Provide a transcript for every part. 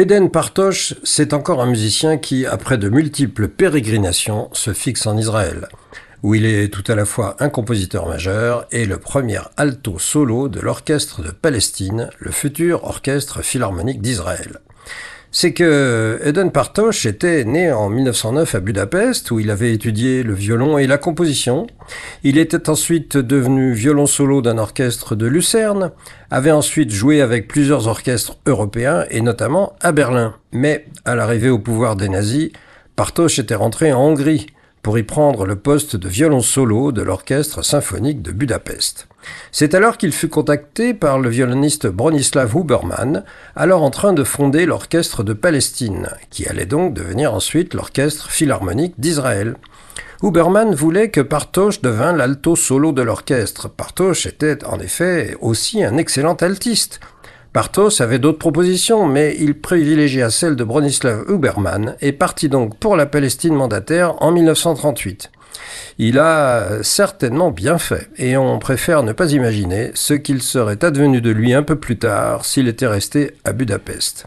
Eden Partosh, c'est encore un musicien qui, après de multiples pérégrinations, se fixe en Israël, où il est tout à la fois un compositeur majeur et le premier alto solo de l'orchestre de Palestine, le futur orchestre philharmonique d'Israël c'est que Eden Partosh était né en 1909 à Budapest, où il avait étudié le violon et la composition. Il était ensuite devenu violon solo d'un orchestre de Lucerne, avait ensuite joué avec plusieurs orchestres européens et notamment à Berlin. Mais à l'arrivée au pouvoir des nazis, Partosh était rentré en Hongrie pour y prendre le poste de violon solo de l'orchestre symphonique de Budapest. C'est alors qu'il fut contacté par le violoniste Bronislav Huberman, alors en train de fonder l'orchestre de Palestine, qui allait donc devenir ensuite l'orchestre philharmonique d'Israël. Huberman voulait que Partosh devint l'alto solo de l'orchestre. Partosh était en effet aussi un excellent altiste. Partos avait d'autres propositions, mais il privilégia celle de Bronislav Huberman et partit donc pour la Palestine mandataire en 1938. Il a certainement bien fait, et on préfère ne pas imaginer ce qu'il serait advenu de lui un peu plus tard s'il était resté à Budapest.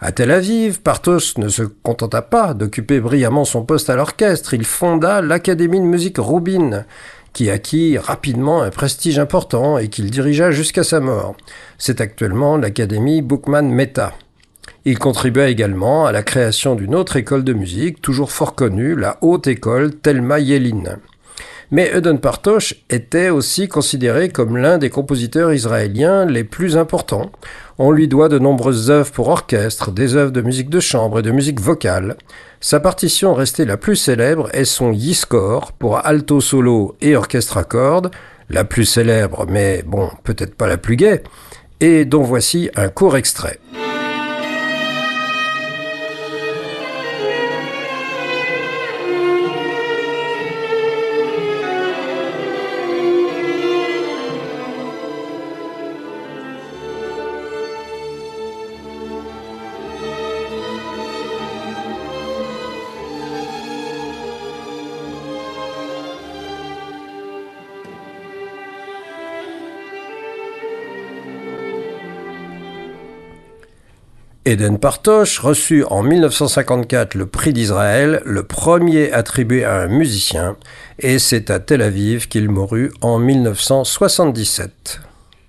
À Tel Aviv, Partos ne se contenta pas d'occuper brillamment son poste à l'orchestre, il fonda l'Académie de musique Rubin, qui acquit rapidement un prestige important et qu'il dirigea jusqu'à sa mort. C'est actuellement l'Académie Bookman Meta. Il contribua également à la création d'une autre école de musique, toujours fort connue, la Haute École Thelma Yellin. Mais Eden Partosh était aussi considéré comme l'un des compositeurs israéliens les plus importants. On lui doit de nombreuses œuvres pour orchestre, des œuvres de musique de chambre et de musique vocale. Sa partition restée la plus célèbre est son Yiskor pour alto solo et orchestre à cordes, la plus célèbre mais bon, peut-être pas la plus gaie, et dont voici un court extrait. Eden Partosh reçut en 1954 le prix d'Israël, le premier attribué à un musicien, et c'est à Tel Aviv qu'il mourut en 1977.